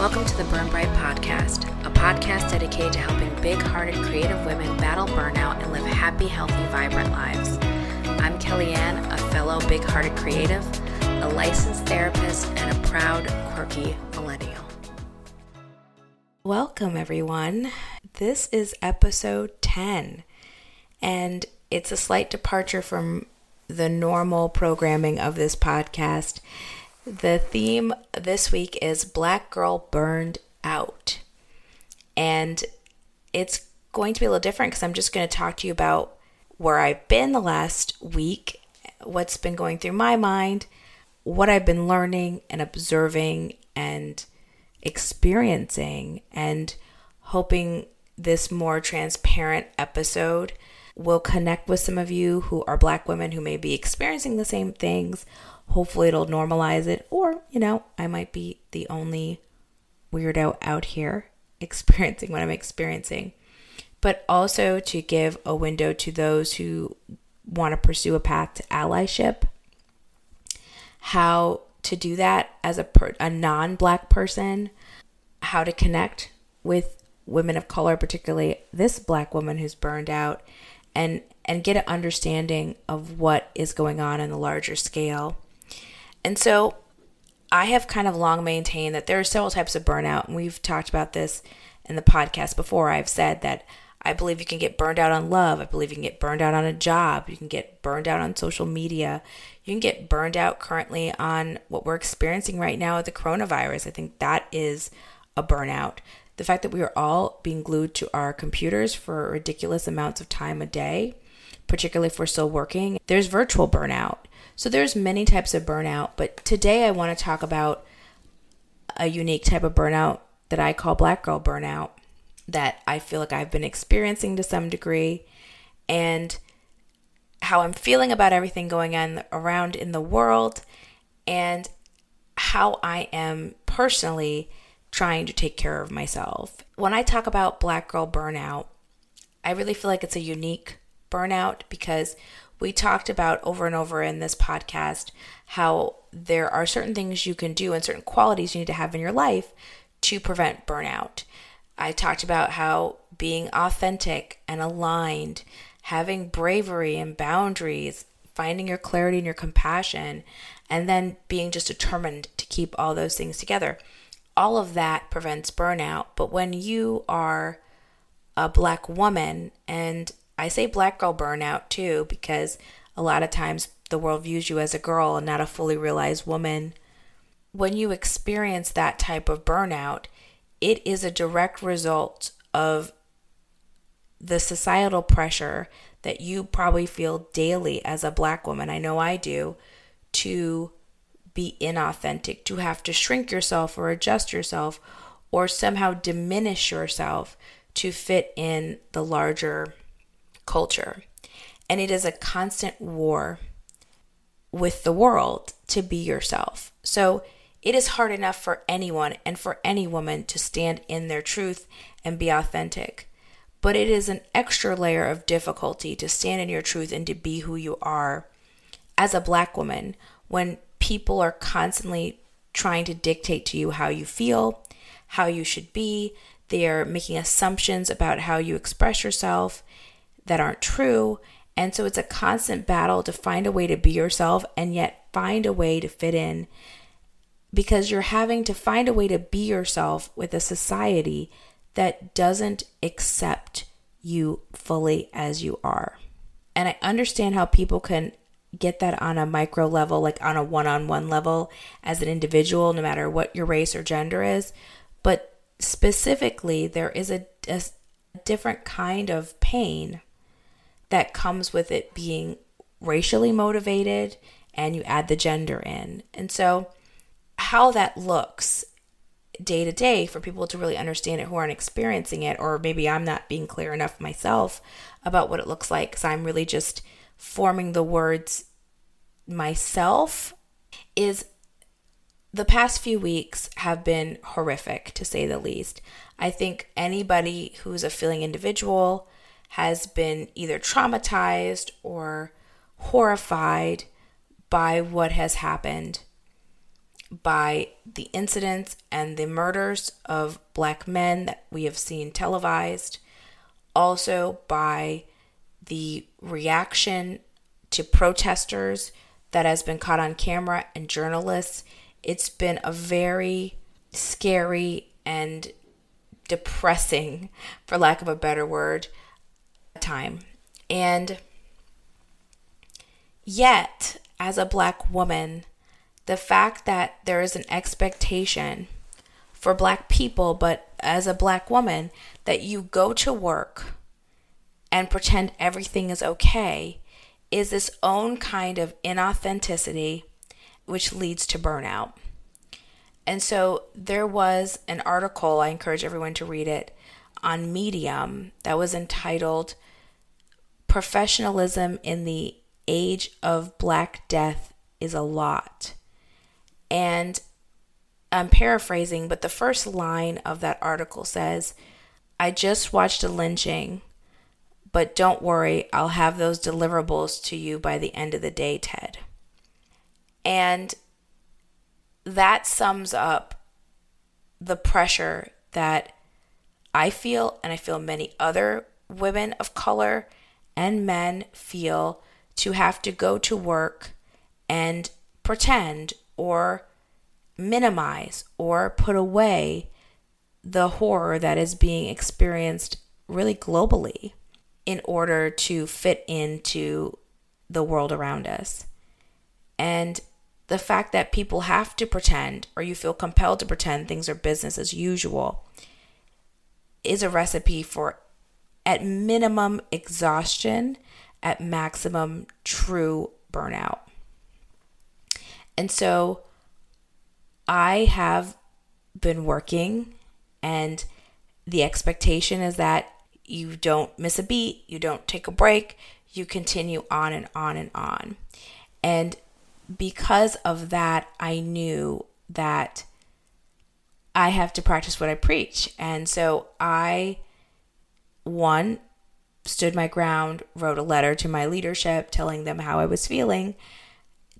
Welcome to the Burn Bright Podcast, a podcast dedicated to helping big hearted creative women battle burnout and live happy, healthy, vibrant lives. I'm Kellyanne, a fellow big hearted creative, a licensed therapist, and a proud, quirky millennial. Welcome, everyone. This is episode 10, and it's a slight departure from the normal programming of this podcast. The theme this week is Black Girl Burned Out. And it's going to be a little different because I'm just going to talk to you about where I've been the last week, what's been going through my mind, what I've been learning and observing and experiencing, and hoping this more transparent episode will connect with some of you who are Black women who may be experiencing the same things. Hopefully, it'll normalize it, or, you know, I might be the only weirdo out here experiencing what I'm experiencing. But also to give a window to those who want to pursue a path to allyship, how to do that as a, per- a non black person, how to connect with women of color, particularly this black woman who's burned out, and and get an understanding of what is going on in the larger scale. And so I have kind of long maintained that there are several types of burnout, and we've talked about this in the podcast before. I've said that I believe you can get burned out on love. I believe you can get burned out on a job. You can get burned out on social media. You can get burned out currently on what we're experiencing right now with the coronavirus. I think that is a burnout the fact that we are all being glued to our computers for ridiculous amounts of time a day, particularly if we're still working, there's virtual burnout. So there's many types of burnout, but today I want to talk about a unique type of burnout that I call black girl burnout that I feel like I've been experiencing to some degree and how I'm feeling about everything going on around in the world and how I am personally trying to take care of myself. When I talk about black girl burnout, I really feel like it's a unique burnout because we talked about over and over in this podcast how there are certain things you can do and certain qualities you need to have in your life to prevent burnout. I talked about how being authentic and aligned, having bravery and boundaries, finding your clarity and your compassion, and then being just determined to keep all those things together all of that prevents burnout. But when you are a black woman, and I say black girl burnout too, because a lot of times the world views you as a girl and not a fully realized woman. When you experience that type of burnout, it is a direct result of the societal pressure that you probably feel daily as a black woman. I know I do to be inauthentic, to have to shrink yourself or adjust yourself or somehow diminish yourself to fit in the larger culture. And it is a constant war with the world to be yourself. So it is hard enough for anyone and for any woman to stand in their truth and be authentic. But it is an extra layer of difficulty to stand in your truth and to be who you are as a black woman when people are constantly trying to dictate to you how you feel, how you should be. They are making assumptions about how you express yourself that aren't true. And so it's a constant battle to find a way to be yourself and yet find a way to fit in because you're having to find a way to be yourself with a society that doesn't accept you fully as you are. And I understand how people can get that on a micro level, like on a one on one level as an individual, no matter what your race or gender is. But specifically, there is a, a different kind of pain that comes with it being racially motivated and you add the gender in. And so, how that looks day to day for people to really understand it who aren't experiencing it, or maybe I'm not being clear enough myself about what it looks like because I'm really just forming the words myself is the past few weeks have been horrific to say the least. I think anybody who's a feeling individual has been either traumatized or horrified by what has happened. by the incidents and the murders of black men that we have seen televised, also by the reaction to protesters that has been caught on camera and journalists. It's been a very scary and depressing, for lack of a better word, time. And yet, as a black woman, the fact that there is an expectation for black people, but as a black woman, that you go to work and pretend everything is okay is this own kind of inauthenticity which leads to burnout. And so there was an article, I encourage everyone to read it, on Medium that was entitled Professionalism in the Age of Black Death is a Lot. And I'm paraphrasing, but the first line of that article says, I just watched a lynching, but don't worry, I'll have those deliverables to you by the end of the day, Ted. And that sums up the pressure that I feel, and I feel many other women of color and men feel to have to go to work and pretend or minimize or put away the horror that is being experienced really globally in order to fit into the world around us. And the fact that people have to pretend or you feel compelled to pretend things are business as usual is a recipe for, at minimum, exhaustion, at maximum, true burnout. And so I have been working, and the expectation is that you don't miss a beat, you don't take a break, you continue on and on and on. And because of that, I knew that I have to practice what I preach. And so I, one, stood my ground, wrote a letter to my leadership telling them how I was feeling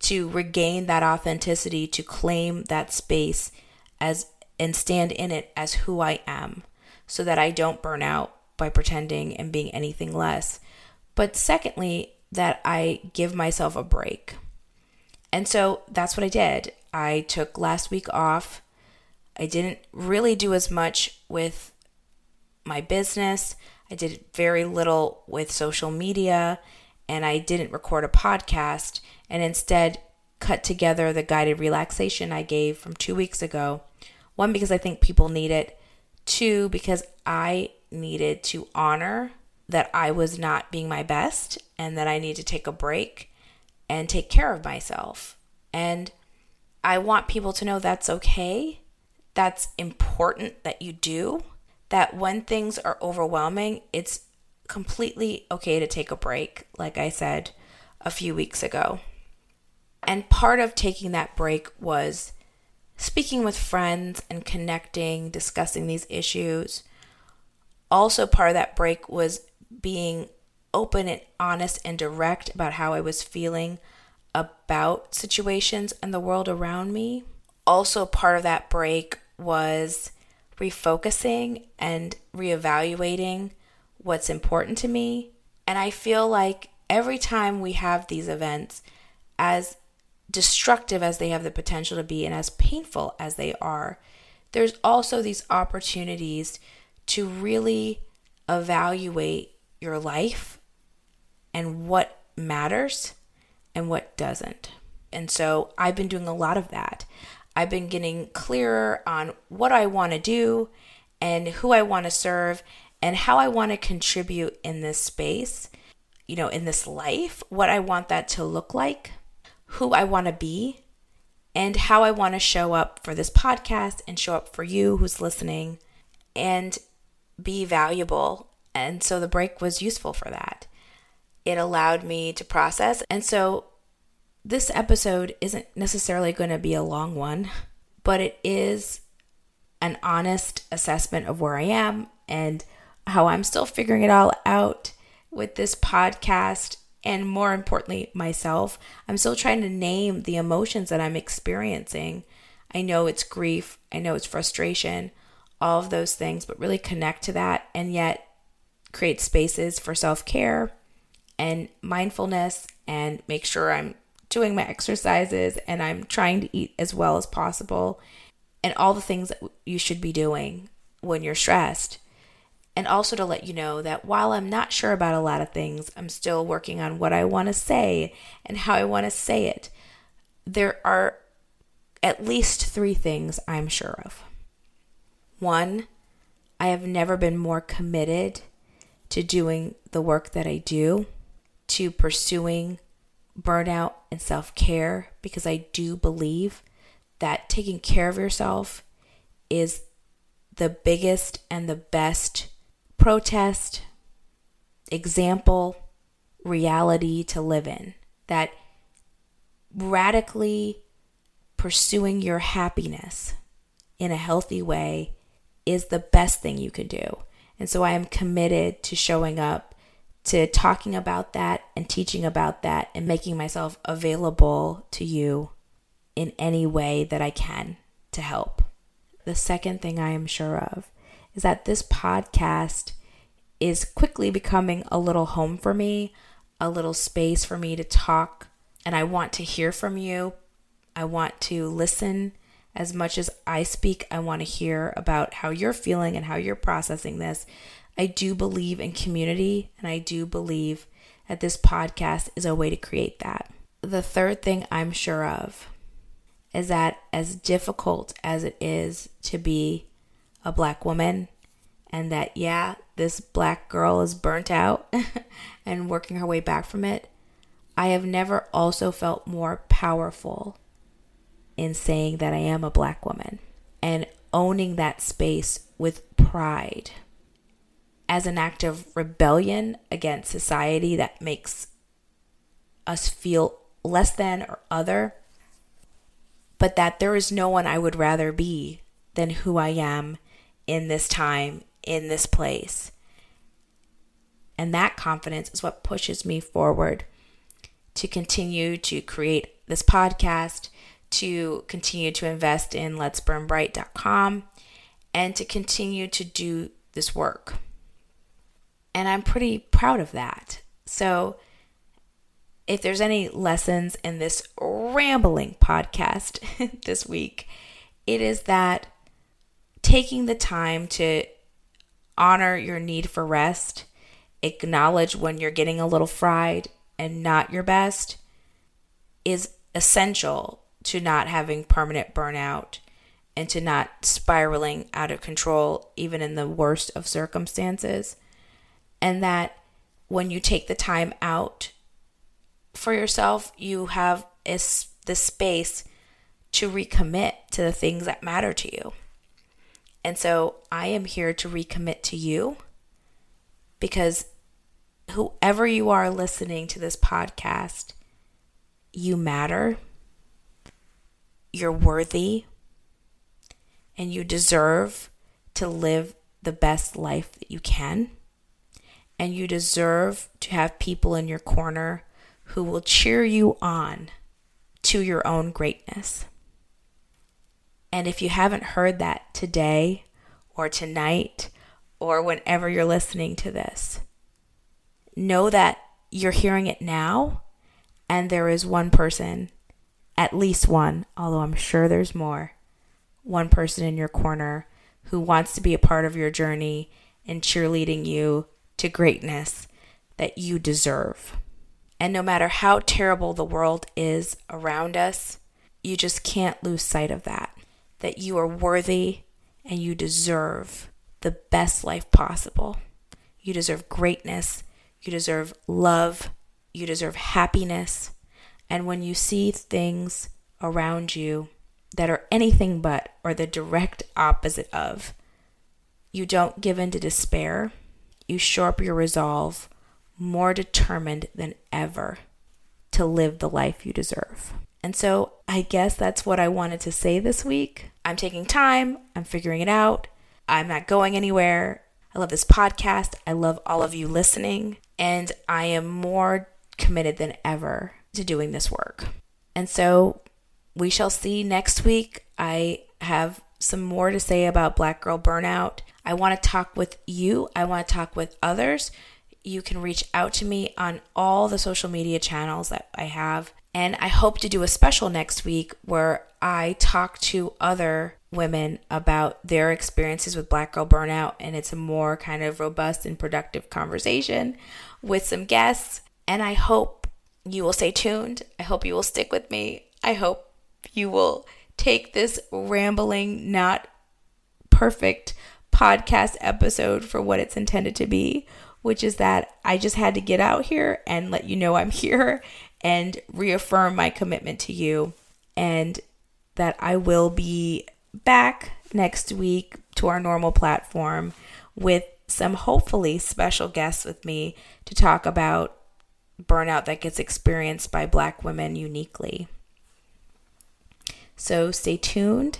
to regain that authenticity, to claim that space as and stand in it as who I am so that I don't burn out by pretending and being anything less. But secondly, that I give myself a break. And so that's what I did. I took last week off. I didn't really do as much with my business. I did very little with social media and I didn't record a podcast and instead cut together the guided relaxation I gave from two weeks ago. One, because I think people need it. Two, because I needed to honor that I was not being my best and that I need to take a break and take care of myself. And I want people to know that's okay. That's important that you do. That when things are overwhelming, it's completely okay to take a break, like I said a few weeks ago. And part of taking that break was speaking with friends and connecting, discussing these issues. Also, part of that break was being open and honest and direct about how I was feeling about situations and the world around me. Also, part of that break was refocusing and reevaluating what's important to me. And I feel like every time we have these events, as destructive as they have the potential to be and as painful as they are, there's also these opportunities to really evaluate your life and what matters and what doesn't. And so I've been doing a lot of that. I've been getting clearer on what I want to do and who I want to serve and how I want to contribute in this space, you know, in this life, what I want that to look like, who I want to be, and how I want to show up for this podcast and show up for you who's listening and be valuable. And so the break was useful for that. It allowed me to process. And so this episode isn't necessarily going to be a long one, but it is an honest assessment of where I am and how I'm still figuring it all out with this podcast and more importantly, myself. I'm still trying to name the emotions that I'm experiencing. I know it's grief, I know it's frustration, all of those things, but really connect to that and yet create spaces for self care and mindfulness and make sure I'm doing my exercises and I'm trying to eat as well as possible and all the things that you should be doing when you're stressed. And also to let you know that while I'm not sure about a lot of things, I'm still working on what I want to say and how I want to say it. There are at least three things I'm sure of. One, I have never been more committed to doing the work that I do, to pursuing burnout and self care, because I do believe that taking care of yourself is the biggest and the best protest, example, reality to live in. That radically pursuing your happiness in a healthy way is the best thing you can do. And so I am committed to showing up, to talking about that and teaching about that and making myself available to you in any way that I can to help. The second thing I am sure of is that this podcast is quickly becoming a little home for me, a little space for me to talk. And I want to hear from you. I want to listen as much as I speak. I want to hear about how you're feeling and how you're processing this. I do believe in community, and I do believe that this podcast is a way to create that. The third thing I'm sure of is that as difficult as it is to be a black woman, and that, yeah, this black girl is burnt out and working her way back from it, I have never also felt more powerful in saying that I am a black woman and owning that space with pride as an act of rebellion against society that makes us feel less than or other but that there is no one I would rather be than who I am in this time, in this place. And that confidence is what pushes me forward to continue to create this podcast, to continue to invest in letsburnbright.com, and to continue to do this work. And I'm pretty proud of that. So, if there's any lessons in this rambling podcast this week, it is that taking the time to honor your need for rest, acknowledge when you're getting a little fried and not your best, is essential to not having permanent burnout and to not spiraling out of control, even in the worst of circumstances. And that when you take the time out for yourself, you have is the space to recommit to the things that matter to you. And so I am here to recommit to you because whoever you are listening to this podcast, you matter, you're worthy, and you deserve to live the best life that you can. And you deserve to have people in your corner who will cheer you on to your own greatness. And if you haven't heard that today or tonight or whenever you're listening to this, know that you're hearing it now and there is one person, at least one, although I'm sure there's more, one person in your corner who wants to be a part of your journey and cheerleading you to greatness that you deserve. And no matter how terrible the world is around us, you just can't lose sight of that. That you are worthy and you deserve the best life possible. You deserve greatness. You deserve love. You deserve happiness. And when you see things around you that are anything but or the direct opposite of, you don't give in to despair. You shore up your resolve more determined than ever to live the life you deserve. And so I guess that's what I wanted to say this week. I'm taking time, I'm figuring it out, I'm not going anywhere. I love this podcast. I love all of you listening, and I am more committed than ever to doing this work. And so we shall see next week. I have some more to say about Black Girl Burnout. I want to talk with you, I want to talk with others. You can reach out to me on all the social media channels that I have. And I hope to do a special next week where I talk to other women about their experiences with Black Girl Burnout. And it's a more kind of robust and productive conversation with some guests. And I hope you will stay tuned. I hope you will stick with me. I hope you will take this rambling, not perfect podcast episode for what it's intended to be, which is that I just had to get out here and let you know I'm here and reaffirm my commitment to you and that I will be back next week to our normal platform with some hopefully special guests with me to talk about burnout that gets experienced by black women uniquely. So stay tuned.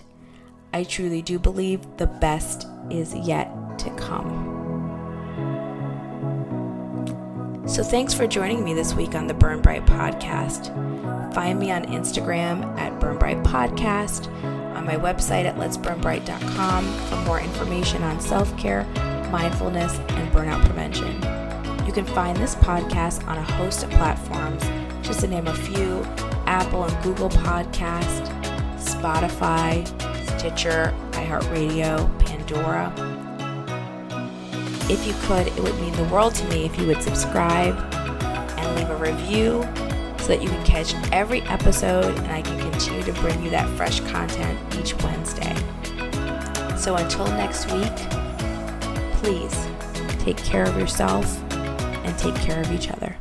I truly do believe the best is yet to come. So, thanks for joining me this week on the Burn Bright podcast. Find me on Instagram at Burn Bright Podcast, on my website at letsburnbright.com for more information on self care, mindfulness, and burnout prevention. You can find this podcast on a host of platforms, just to name a few Apple and Google Podcast, Spotify, Stitcher, iHeartRadio, Pandora. If you could, it would mean the world to me if you would subscribe and leave a review so that you can catch every episode and I can continue to bring you that fresh content each Wednesday. So until next week, please take care of yourself and take care of each other.